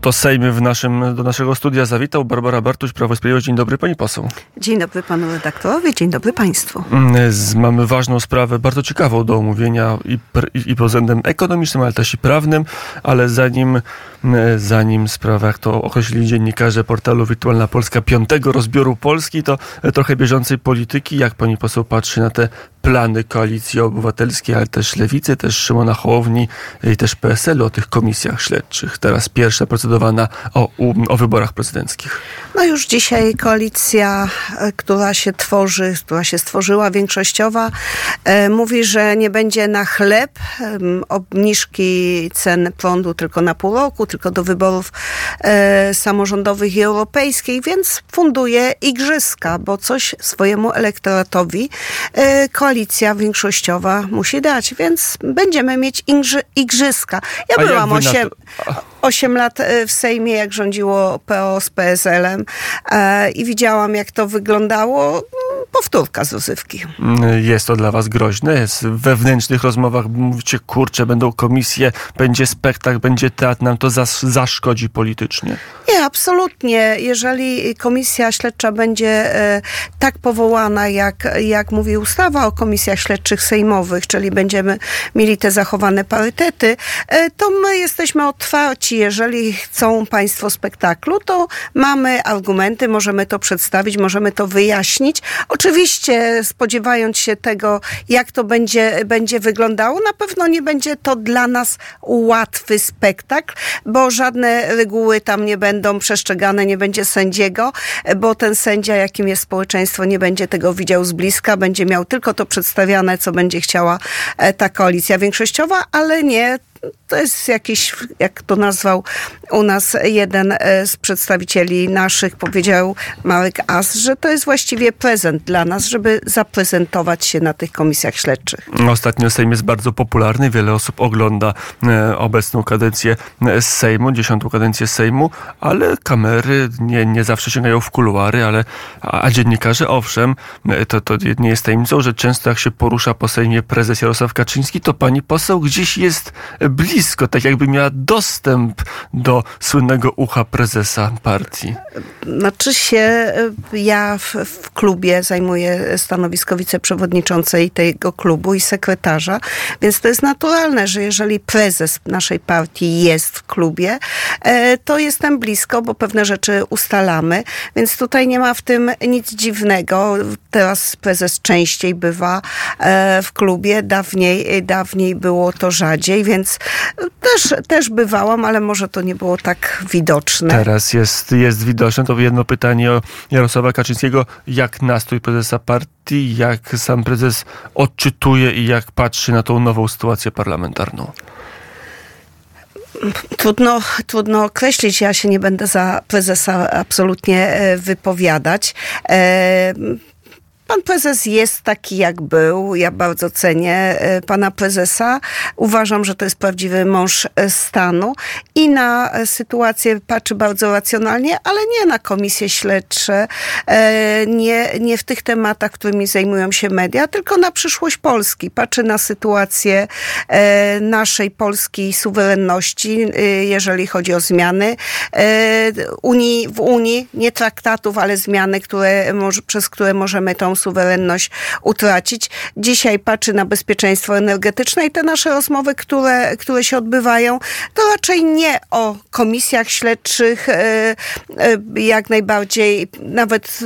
To Sejm w naszym, do naszego studia zawitał. Barbara Bartuś, Prawo i Sprawiedliwość. Dzień dobry pani poseł. Dzień dobry panu redaktorowi, dzień dobry państwu. Mm, mamy ważną sprawę, bardzo ciekawą do omówienia i, i, i pod względem ekonomicznym, ale też i prawnym, ale zanim, mm, zanim sprawa, jak to określili dziennikarze portalu Wirtualna Polska, piątego rozbioru Polski, to trochę bieżącej polityki. Jak pani poseł patrzy na te plany Koalicji Obywatelskiej, ale też Lewicy, też Szymona Hołowni i też PSL-u o tych komisjach śledczych. Teraz pierwsza o, o wyborach prezydenckich. No już dzisiaj koalicja, e, która się tworzy, która się stworzyła, większościowa, e, mówi, że nie będzie na chleb obniżki cen prądu tylko na pół roku, tylko do wyborów e, samorządowych i europejskich, więc funduje igrzyska, bo coś swojemu elektoratowi koalicja większościowa musi dać, więc będziemy mieć igrzyska. Ja A byłam 8, 8 lat e, w Sejmie, jak rządziło PO z PSL-em e, i widziałam, jak to wyglądało. Powtórka z rozrywki. Jest to dla was groźne? Jest w wewnętrznych rozmowach mówicie, kurczę, będą komisje, będzie spektakl, będzie teatr, nam to zas zaszkodzi politycznie? Nie, absolutnie. Jeżeli komisja śledcza będzie e, tak powołana, jak, jak mówi ustawa o komisjach śledczych sejmowych, czyli będziemy mieli te zachowane parytety, e, to my jesteśmy otwarci. Jeżeli chcą państwo spektaklu, to mamy argumenty, możemy to przedstawić, możemy to wyjaśnić. Oczywiście spodziewając się tego, jak to będzie, będzie wyglądało, na pewno nie będzie to dla nas łatwy spektakl, bo żadne reguły tam nie będą przestrzegane, nie będzie sędziego, bo ten sędzia, jakim jest społeczeństwo, nie będzie tego widział z bliska, będzie miał tylko to przedstawiane, co będzie chciała e, ta koalicja większościowa, ale nie to jest jakiś, jak to nazwał u nas jeden e, z przedstawicieli naszych, powiedział Marek As, że to jest właściwie prezent dla nas, żeby zaprezentować się na tych komisjach śledczych. Ostatnio Sejm jest bardzo popularny. Wiele osób ogląda e, obecną kadencję Sejmu, dziesiątą kadencję Sejmu, ale kamery nie, nie zawsze sięgają w kuluary, ale, a dziennikarze, owszem, e, to, to nie jest tajemnicą, że często jak się porusza po Sejmie prezes Jarosław Kaczyński, to pani poseł gdzieś jest blisko, tak jakby miała dostęp do słynnego ucha prezesa partii. Znaczy się, ja w, w klubie zajmuję stanowisko wiceprzewodniczącej tego klubu i sekretarza, więc to jest naturalne, że jeżeli prezes naszej partii jest w klubie, e, to jestem blisko, bo pewne rzeczy ustalamy, więc tutaj nie ma w tym nic dziwnego. Teraz prezes częściej bywa e, w klubie, dawniej, dawniej było to rzadziej, więc też, też bywałam, ale może to nie było tak widoczne. Teraz jest, jest widoczne. To jedno pytanie o Jarosława Kaczyńskiego. Jak nastrój prezesa partii, jak sam prezes odczytuje i jak patrzy na tą nową sytuację parlamentarną? Trudno, trudno określić. Ja się nie będę za prezesa absolutnie e, wypowiadać. Pan prezes jest taki, jak był. Ja bardzo cenię e, pana prezesa. Uważam, że to jest prawdziwy mąż e, stanu i na e, sytuację patrzy bardzo racjonalnie, ale nie na komisje śledcze, nie, nie w tych tematach, którymi zajmują się media, tylko na przyszłość Polski. Patrzy na sytuację naszej polskiej suwerenności, jeżeli chodzi o zmiany Unii, w Unii, nie traktatów, ale zmiany, które, przez które możemy tą suwerenność utracić. Dzisiaj patrzy na bezpieczeństwo energetyczne i te nasze rozmowy, które, które się odbywają, to raczej nie o komisjach śledczych, e, e, jak najbardziej nawet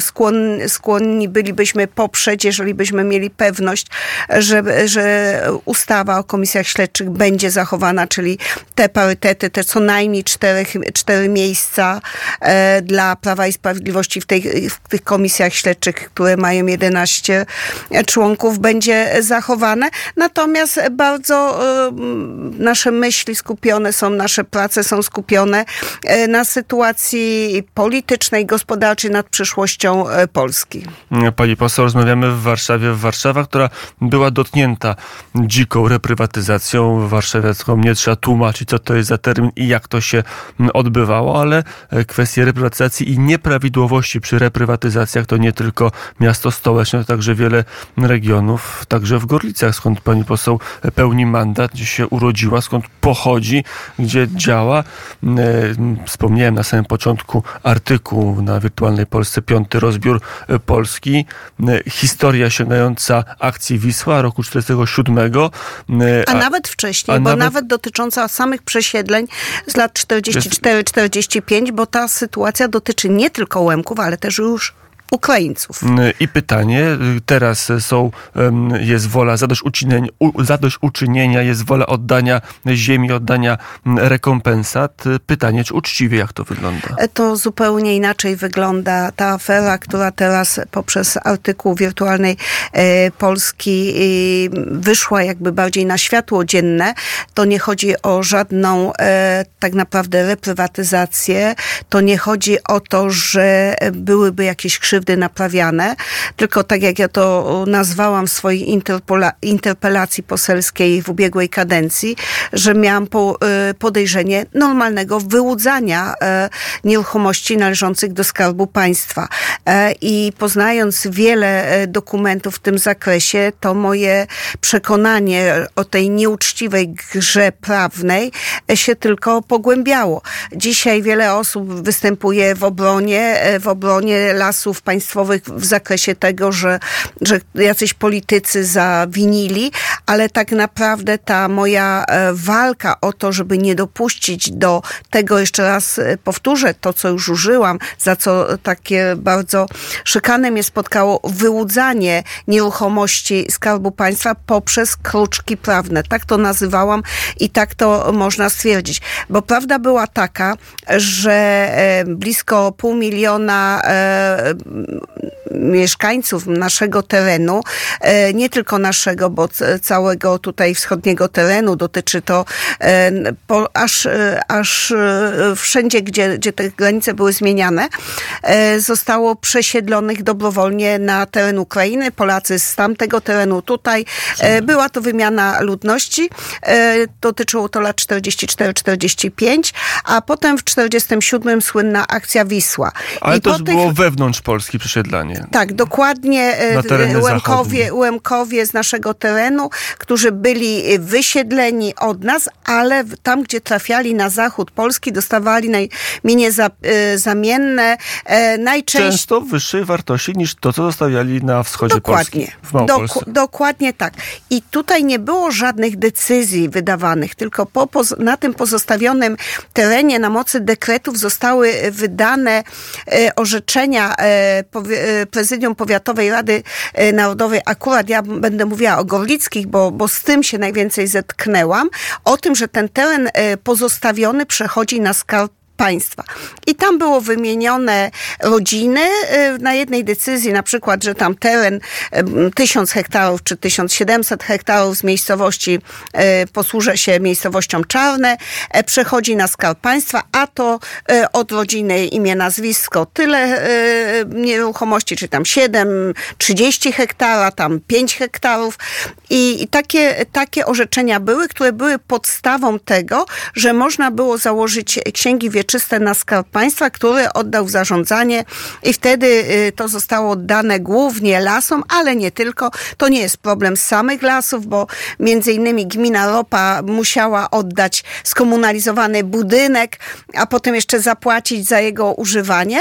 skłonni, skłonni bylibyśmy poprzeć, jeżeli byśmy mieli pewność, że, że ustawa o komisjach śledczych będzie zachowana, czyli te parytety, te co najmniej cztery, cztery miejsca e, dla Prawa i Sprawiedliwości w, tej, w tych komisjach śledczych, które mają 11 członków, będzie zachowane. Natomiast bardzo e, nasze myśli skupione są, nasze prace są skupione e, na sytuacji politycznej, gospodarczej, nad przyszłością częścią Polski. Pani poseł, rozmawiamy w Warszawie, w Warszawa, która była dotknięta dziką reprywatyzacją warszawiacką. Nie trzeba tłumaczyć, co to jest za termin i jak to się odbywało, ale kwestie reprywatyzacji i nieprawidłowości przy reprywatyzacjach to nie tylko miasto stołeczne, to także wiele regionów, także w Gorlicach, skąd pani poseł pełni mandat, gdzie się urodziła, skąd pochodzi, gdzie działa. Wspomniałem na samym początku artykuł na Wirtualnej Polsce, piąty rozbiór Polski. Historia sięgająca akcji Wisła roku 47. A, a nawet wcześniej, a bo nawet... nawet dotycząca samych przesiedleń z lat 44-45, bo ta sytuacja dotyczy nie tylko Łemków, ale też już Ukraińców. I pytanie, teraz są, jest wola zadośćuczynienia, zadośćuczynienia, jest wola oddania ziemi, oddania rekompensat. Pytanie, czy uczciwie, jak to wygląda? E, to zupełnie inaczej wygląda ta afera, która teraz poprzez artykuł wirtualnej e, Polski wyszła jakby bardziej na światło dzienne. To nie chodzi o żadną e, tak naprawdę reprywatyzację. To nie chodzi o to, że byłyby jakieś krzywdy krzywdy naprawiane, tylko tak jak ja to nazwałam w swojej interpelacji poselskiej w ubiegłej kadencji, że miałam po, y, podejrzenie normalnego wyłudzania e, nieruchomości należących do Skarbu Państwa. E, I poznając wiele e, dokumentów w tym zakresie, to moje przekonanie o tej nieuczciwej grze prawnej się tylko pogłębiało. Dzisiaj wiele osób występuje w obronie, w obronie lasów państwowych w zakresie tego, że, że jacyś politycy zawinili, ale tak naprawdę ta moja e, walka o to, żeby nie dopuścić do tego, jeszcze raz e, powtórzę to, co już użyłam, za co takie bardzo szykanem mnie spotkało, wyłudzanie nieruchomości Skarbu Państwa poprzez kruczki prawne. Tak to nazywałam i tak to można stwierdzić. Bo prawda była taka, że e, blisko pół miliona えっ? Mieszkańców naszego terenu, e, nie tylko naszego, bo całego tutaj wschodniego terenu dotyczy to e, po, aż, e, aż wszędzie, gdzie, gdzie te granice były zmieniane, zostało przesiedlonych dobrowolnie na teren Ukrainy. Polacy z tamtego terenu tutaj. Była to wymiana ludności. Dotyczyło to lat 44-45, a potem w 47 słynna akcja Wisła. Ale I to tych... było wewnątrz Polski przesiedlanie. Tak, dokładnie e, Łemkowie, Łemkowie z naszego terenu, którzy byli wysiedleni od nas, ale tam, gdzie trafiali na zachód Polski, dostawali najmienie za, e, zamienne. E, najczęściej... Często wyższej wartości niż to, co zostawiali na wschodzie dokładnie. Polski. W Małopolsce. Dok dokładnie tak. I tutaj nie było żadnych decyzji wydawanych, tylko po, na tym pozostawionym terenie na mocy dekretów zostały wydane orzeczenia prezydium Powiatowej Rady e, Narodowej, akurat ja będę mówiła o Gorlickich, bo, bo z tym się najwięcej zetknęłam, o tym, że ten teren e, pozostawiony przechodzi na skarb państwa. I tam było wymienione rodziny y, na jednej decyzji, na przykład, że tam teren 1000 hektarów czy 1700 hektarów z miejscowości y, posłuży się miejscowością Czarne, e, przechodzi na skarb państwa, a to y, od rodziny imię, nazwisko tyle nieruchomości, czy tam 7, 30 hektara, tam 5 hektarów. I, i takie, takie orzeczenia były, które były podstawą tego, że można było założyć księgi wieczne wieczyste na Skarb Państwa, który oddał w zarządzanie i wtedy y, to zostało oddane głównie lasom, ale nie tylko. To nie jest problem samych lasów, bo między innymi gmina Ropa musiała oddać skomunalizowany budynek, a potem jeszcze zapłacić za jego używanie.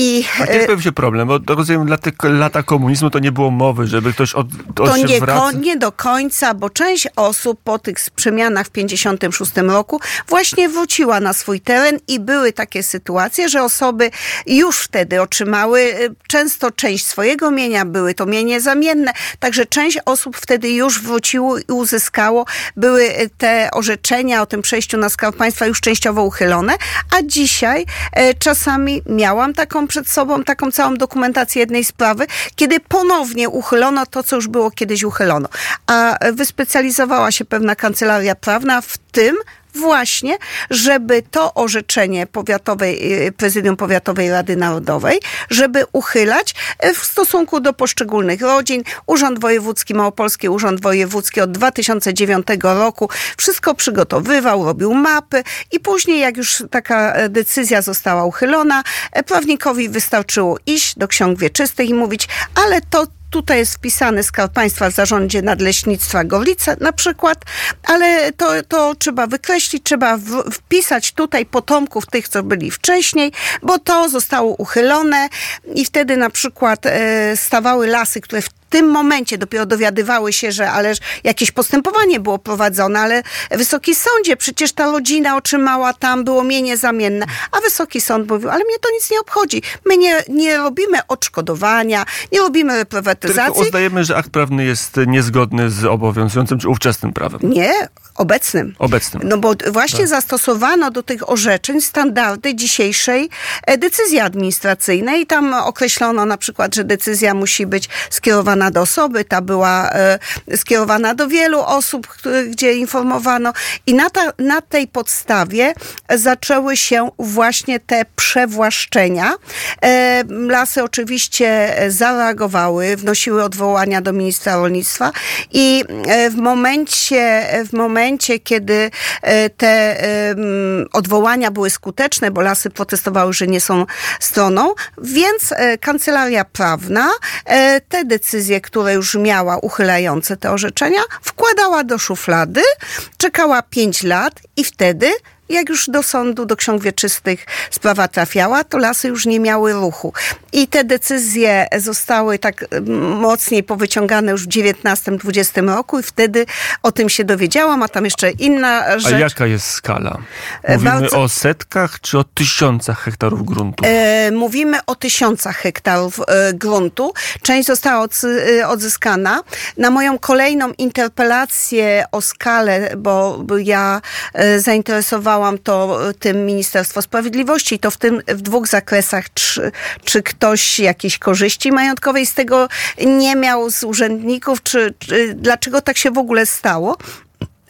I, A kiedy pojawił się problem? Bo rozumiem, dla tych lata komunizmu to nie było mowy, żeby ktoś od, od To nie, ko, nie do końca, bo część osób po tych przemianach w 56 roku właśnie wróciła na swój teren i były takie sytuacje, że osoby już wtedy otrzymały y, często część swojego mienia, były to mienie zamienne, także część osób wtedy już wróciło i uzyskało. Były y, te orzeczenia o tym przejściu na skarb państwa już częściowo uchylone, a dzisiaj e, czasami miałam taką przed sobą taką całą dokumentację jednej sprawy, kiedy ponownie uchylono to, co już było kiedyś uchylono. A wyspecjalizowała się pewna kancelaria prawna w tym, właśnie, żeby to orzeczenie powiatowej, y, prezydium Powiatowej Rady Narodowej, żeby uchylać y, w stosunku do poszczególnych rodzin. Urząd Wojewódzki, Małopolski Urząd Wojewódzki od 2009 roku wszystko przygotowywał, robił mapy i później, jak już taka e, decyzja została uchylona, e, prawnikowi wystarczyło iść do ksiąg wieczystych i mówić, ale to Tutaj jest wpisany Skarb Państwa w zarządzie Nadleśnictwa Gorlice na przykład, ale to, to trzeba wykreślić, trzeba w, wpisać tutaj potomków tych, co byli wcześniej, bo to zostało uchylone i wtedy na przykład e, stawały lasy, które w tym momencie dopiero dowiadywały się, że ależ jakieś postępowanie było prowadzone, ale Wysoki Sądzie, przecież ta rodzina otrzymała tam, było mienie zamienne, a Wysoki Sąd mówił, ale mnie to nic nie obchodzi. My nie, nie robimy odszkodowania, nie robimy reprywatyzacji. Tylko uznajemy, że akt prawny jest niezgodny z obowiązującym czy ówczesnym prawem. Nie, obecnym. Obecnym. No bo właśnie tak. zastosowano do tych orzeczeń standardy dzisiejszej e, decyzji administracyjnej. Tam określono na przykład, że decyzja musi być skierowana do osoby, ta była e, skierowana do wielu osób, gdzie informowano. I na, ta, na tej podstawie zaczęły się właśnie te przewłaszczenia. E, lasy oczywiście zareagowały, wnosiły odwołania do ministra rolnictwa i w momencie, w momencie kiedy e, te odwołania były skuteczne, bo lasy protestowały, że nie są stroną, więc e, kancelaria prawna e, te decyzje, które już miała uchylające te orzeczenia, wkładała do szuflady, czekała pięć lat i wtedy jak już do sądu, do ksiąg wieczystych sprawa trafiała, to lasy już nie miały ruchu. I te decyzje zostały tak mm, mocniej powyciągane już w 19-20 roku i wtedy o tym się dowiedziałam, a tam jeszcze inna rzecz. A jaka jest skala? E, mówimy Bardzo... o setkach czy o tysiącach hektarów gruntu? E, mówimy o tysiącach hektarów e, gruntu. Część została od, e, odzyskana. Na moją kolejną interpelację o skalę, bo, ja e, zainteresowałam pytałam to y, tym Ministerstwo Sprawiedliwości i to w tym w dwóch zakresach, czy, czy ktoś jakieś korzyści majątkowej z tego nie miał z urzędników, czy, czy dlaczego tak się w ogóle stało.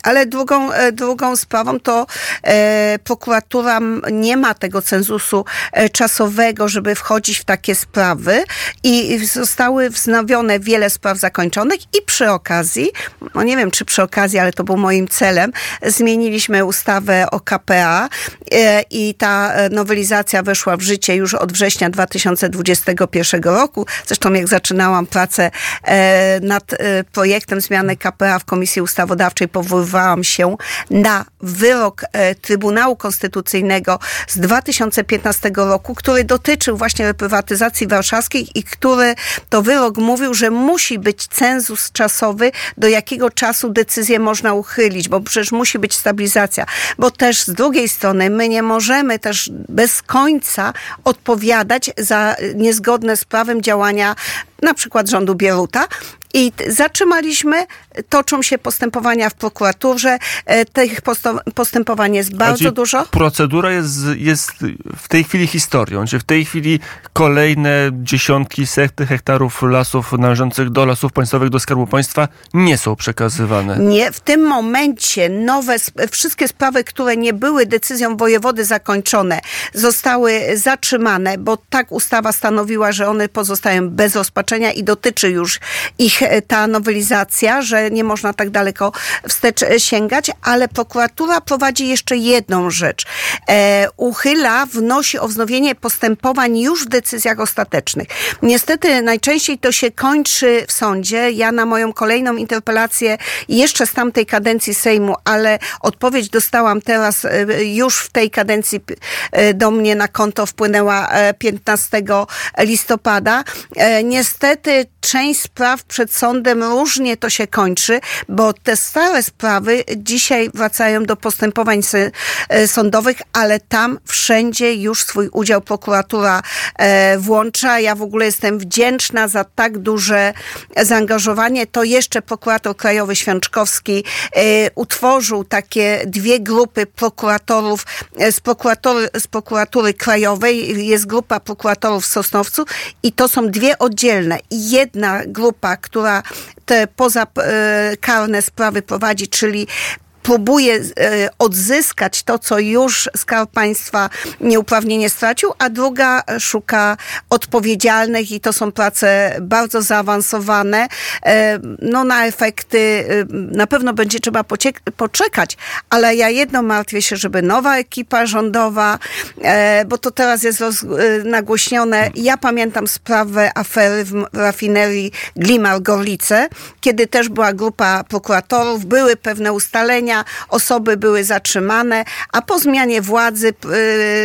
Ale drugą, e, drugą sprawą to e, prokuratura nie ma tego cenzusu e, czasowego, żeby wchodzić w takie sprawy i zostały wznowione wiele spraw zakończonych i przy okazji, no nie wiem czy przy okazji, ale to był moim celem, zmieniliśmy ustawę o KPA e, i ta e, nowelizacja weszła w życie już od września 2021 roku. Zresztą jak zaczynałam pracę e, nad projektem zmiany KPA w Komisji Ustawodawczej powoływałam powoływałam się na wyrok e, Trybunału Konstytucyjnego z 2015 roku, który dotyczył właśnie reprywatyzacji warszawskiej i który to wyrok mówił, że musi być cenzus czasowy, do jakiego czasu decyzję można uchylić, bo przecież musi być stabilizacja. Bo też z drugiej strony my nie możemy też bez końca odpowiadać za niezgodne z prawem działania na przykład rządu Bieruta. I zatrzymaliśmy, toczą się postępowania w prokuraturze. E, tych postępowań jest bardzo dużo. Procedura jest, jest w tej chwili historią, czy w tej chwili kolejne dziesiątki, setki hektarów lasów należących do lasów państwowych, do Skarbu Państwa nie są przekazywane. Nie, w tym momencie nowe, wszystkie sprawy, które nie były decyzją wojewody zakończone, zostały zatrzymane, bo tak ustawa stanowiła, że one pozostają bez rozpaczenia i dotyczy już ich e, ta nowelizacja, że nie można tak daleko wstecz e, sięgać, ale prokuratura prowadzi jeszcze jedną rzecz. E, uchyla, wnosi o wznowienie postępowań już w decyzjach ostatecznych. Niestety najczęściej to się kończy w sądzie. Ja na moją kolejną interpelację jeszcze z tamtej kadencji Sejmu, ale odpowiedź dostałam teraz e, już w tej kadencji do mnie na konto wpłynęła 15 listopada. Niestety część spraw przed sądem różnie to się kończy, bo te stare sprawy dzisiaj wracają do postępowań e, sądowych, ale tam wszędzie już swój udział prokuratura e, włącza. Ja w ogóle jestem wdzięczna za tak duże zaangażowanie. To jeszcze prokurator krajowy Świączkowski e, utworzył takie dwie grupy prokuratorów z prokuratury, z prokuratury krajowej. Jest grupa prokuratorów w Sosnowcu i to są dwie oddzielne. Jedna grupa, która te pozakarne sprawy prowadzi, czyli próbuje e, odzyskać to, co już Skarb Państwa nieuprawnienie stracił, a druga szuka odpowiedzialnych i to są prace bardzo zaawansowane. E, no na efekty na pewno będzie trzeba poczekać, ale ja jedno martwię się, żeby nowa ekipa rządowa, bo to teraz jest nagłośnione. Ja pamiętam sprawę afery w rafinerii Glimar-Gorlice, kiedy też była grupa prokuratorów, były pewne ustalenia, osoby były zatrzymane, a po zmianie władzy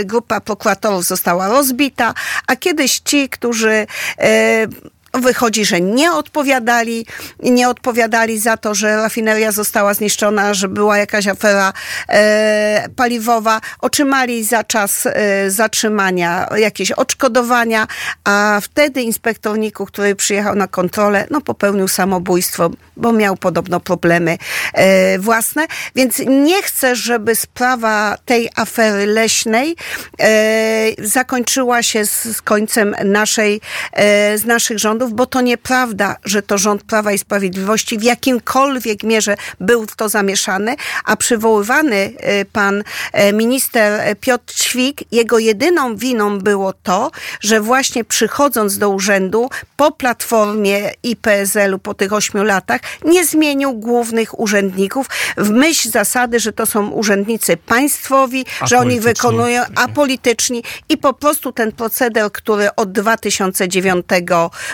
y, grupa prokuratorów została rozbita, a kiedyś ci, którzy y, Wychodzi, że nie odpowiadali, nie odpowiadali za to, że rafineria została zniszczona, że była jakaś afera e, paliwowa. Otrzymali za czas e, zatrzymania jakieś odszkodowania, a wtedy inspektor NIK-u, który przyjechał na kontrolę, no popełnił samobójstwo, bo miał podobno problemy e, własne. Więc nie chcę, żeby sprawa tej afery leśnej e, zakończyła się z, z końcem naszej, e, z naszych rządów bo to nieprawda, że to rząd Prawa i Sprawiedliwości w jakimkolwiek mierze był w to zamieszany, a przywoływany y, pan y, minister Piotr Ćwik, jego jedyną winą było to, że właśnie przychodząc do urzędu po Platformie i PSL-u po tych ośmiu latach nie zmienił głównych urzędników w myśl zasady, że to są urzędnicy państwowi, że oni wykonują apolityczni i po prostu ten proceder, który od 2009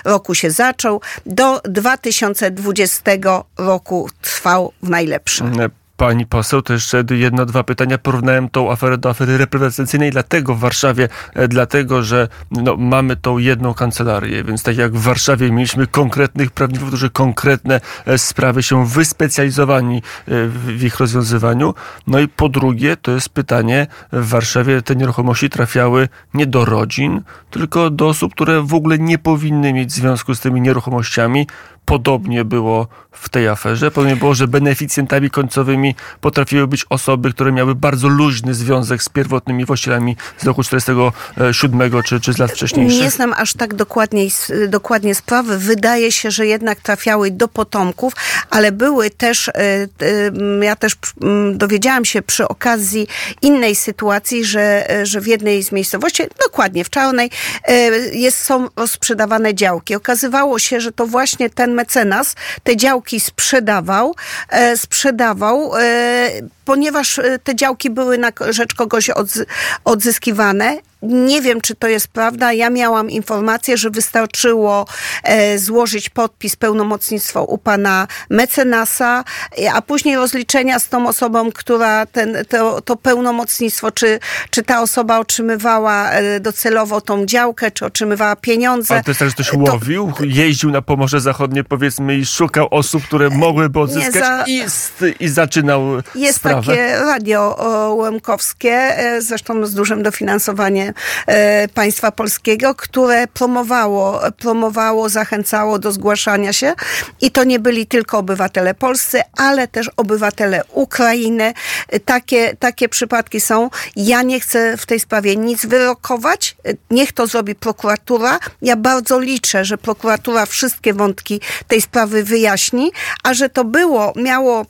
roku roku się zaczął, do 2020 roku trwał w najlepszym pani poseł, to jeszcze jedno, dwa pytania. Porównałem tą aferę do afery reprywatyzacyjnej, dlatego w Warszawie, e, dlatego, że no, mamy tą jedną kancelarię, więc tak jak w Warszawie mieliśmy konkretnych prawników, którzy konkretne e, sprawy się wyspecjalizowani e, w ich rozwiązywaniu. No i po drugie, to jest pytanie, w Warszawie te nieruchomości trafiały nie do rodzin, tylko do osób, które w ogóle nie powinny mieć związku z tymi nieruchomościami, podobnie było w tej aferze. Podobnie było, że beneficjentami końcowymi potrafiły być osoby, które miały bardzo luźny związek z pierwotnymi właścicielami z roku 47 czy, czy z lat wcześniejszych. Nie znam aż tak dokładnie, dokładnie sprawy. Wydaje się, że jednak trafiały do potomków, ale były też, e, e, ja też dowiedziałam się przy okazji innej sytuacji, że, e, że w jednej z miejscowości, dokładnie w Czarnej, jest, są rozprzedawane działki. Okazywało się, że to właśnie ten mecenas te działki sprzedawał, e, sprzedawał, e, ponieważ e, te działki były na rzecz kogoś odzyskiwane nie wiem, czy to jest prawda. Ja miałam informację, że wystarczyło złożyć podpis, pełnomocnictwo u pana mecenasa, a później rozliczenia z tą osobą, która ten, to, to pełnomocnictwo, czy, czy ta osoba otrzymywała docelowo tą działkę, czy otrzymywała pieniądze. Ale to jest tak, że ktoś łowił, jeździł na Pomorze Zachodnie, powiedzmy, i szukał osób, które mogłyby odzyskać za... i, i zaczynał Jest sprawę. takie radio łemkowskie, zresztą z dużym dofinansowaniem E, państwa polskiego, które promowało, promowało, zachęcało do zgłaszania się i to nie byli tylko obywatele polscy, ale też obywatele Ukrainy. Takie, takie przypadki są. Ja nie chcę w tej sprawie nic wyrokować. Niech to zrobi prokuratura. Ja bardzo liczę, że prokuratura wszystkie wątki tej sprawy wyjaśni, a że to było, miało,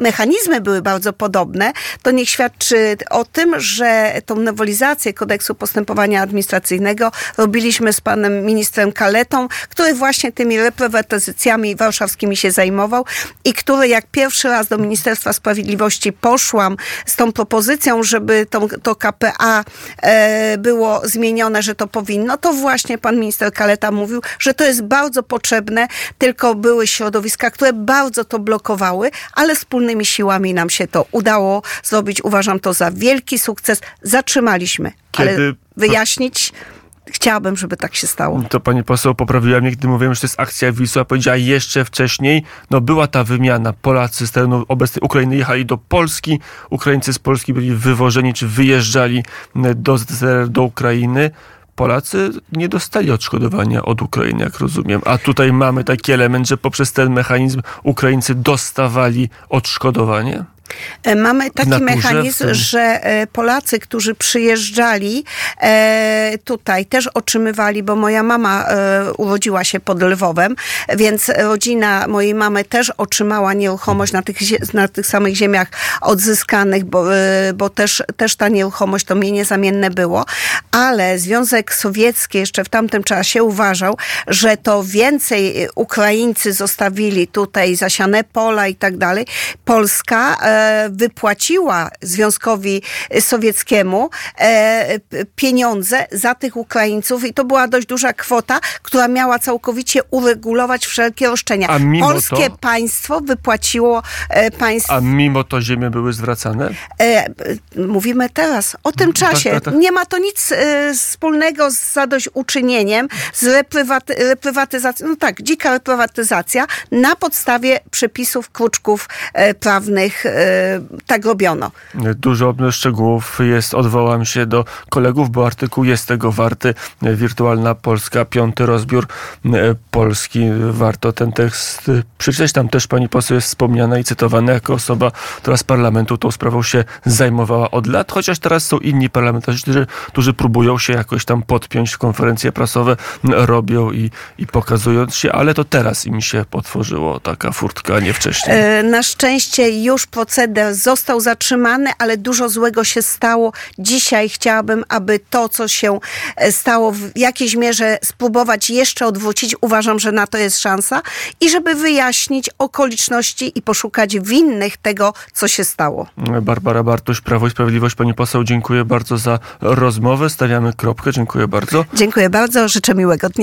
mechanizmy były bardzo podobne, to niech świadczy o tym, że tą nowelizację kodeksu postępowania administracyjnego robiliśmy z panem ministrem Kaletą, który właśnie tymi reprywatyzacjami warszawskimi się zajmował i który jak pierwszy raz do Ministerstwa Sprawiedliwości poszłam z tą propozycją, żeby to, to KPA e, było zmienione, że to powinno, to właśnie pan minister Kaleta mówił, że to jest bardzo potrzebne, tylko były środowiska, które bardzo to blokowały, ale wspólnymi siłami nam się to udało zrobić. Uważam to za wielki sukces. Zatrzymaliśmy Kiedy... ale wyjaśnić chciałabym, żeby tak się stało. To pani poseł poprawiła mnie, gdy mówiłem, że to jest akcja Wisła. Powiedziała jeszcze wcześniej, no była ta wymiana. Polacy z terenu obecnej Ukrainy jechali do Polski, Ukraińcy z Polski byli wywożeni czy wyjeżdżali do ZSRR, do Ukrainy. Polacy nie dostali odszkodowania od Ukrainy, jak rozumiem. A tutaj mamy taki element, że poprzez ten mechanizm Ukraińcy dostawali odszkodowanie? E, Mamy taki naturze, mechanizm, tym- że e, Polacy, którzy przyjeżdżali e, tutaj, też otrzymywali, bo moja mama urodziła się pod Lwowem, więc rodzina mojej mamy też otrzymała nieruchomość na tych, na tych samych ziemiach odzyskanych, bo, bo też, też ta nieruchomość to mienie zamienne było, ale Związek Sowiecki jeszcze w tamtym czasie uważał, że to więcej Ukraińcy zostawili tutaj zasiane pola i tak dalej. Polska wypłaciła Związkowi Sowieckiemu e, pieniądze za tych Ukraińców i to była dość duża kwota, która miała całkowicie uregulować wszelkie roszczenia. Polskie to- państwo wypłaciło e, państw... A mimo to ziemie były zwracane? E, mówimy teraz o tym czasie. tak, tak. Nie ma to nic wspólnego z zadośćuczynieniem, z reprywaty, reprywatyzacją. No tak, dzika reprywatyzacja na podstawie przepisów, kruczków prawnych tak robiono. Dużo szczegółów jest, odwołam się do kolegów, bo artykuł jest tego warty. Wirtualna Polska, piąty rozbiór e, Polski. Warto ten tekst e, przeczytać. Tam też pani poseł jest wspomniana i cytowana jako osoba, która z parlamentu tą sprawą się zajmowała od lat, chociaż teraz są inni parlamentarzyści, którzy, którzy próbują się jakoś tam podpiąć w konferencje prasowe, robią i, i pokazując się, ale to teraz im się potworzyło taka furtka, a nie wcześniej. E, Na szczęście już proceder został zatrzymany, ale dużo złego się stało. Dzisiaj chciałabym, aby to, co się e, stało, w jakiejś mierze spróbować jeszcze odwrócić. Uważam, że na to jest szansa i żeby wyjaśnić okoliczności i poszukać winnych tego, co się stało. Barbara Bartuś, Prawo i Sprawiedliwość. Pani poseł, dziękuję bardzo za rozmowę. Stawiamy kropkę. Dziękuję bardzo. Dziękuję bardzo, życzę miłego dnia.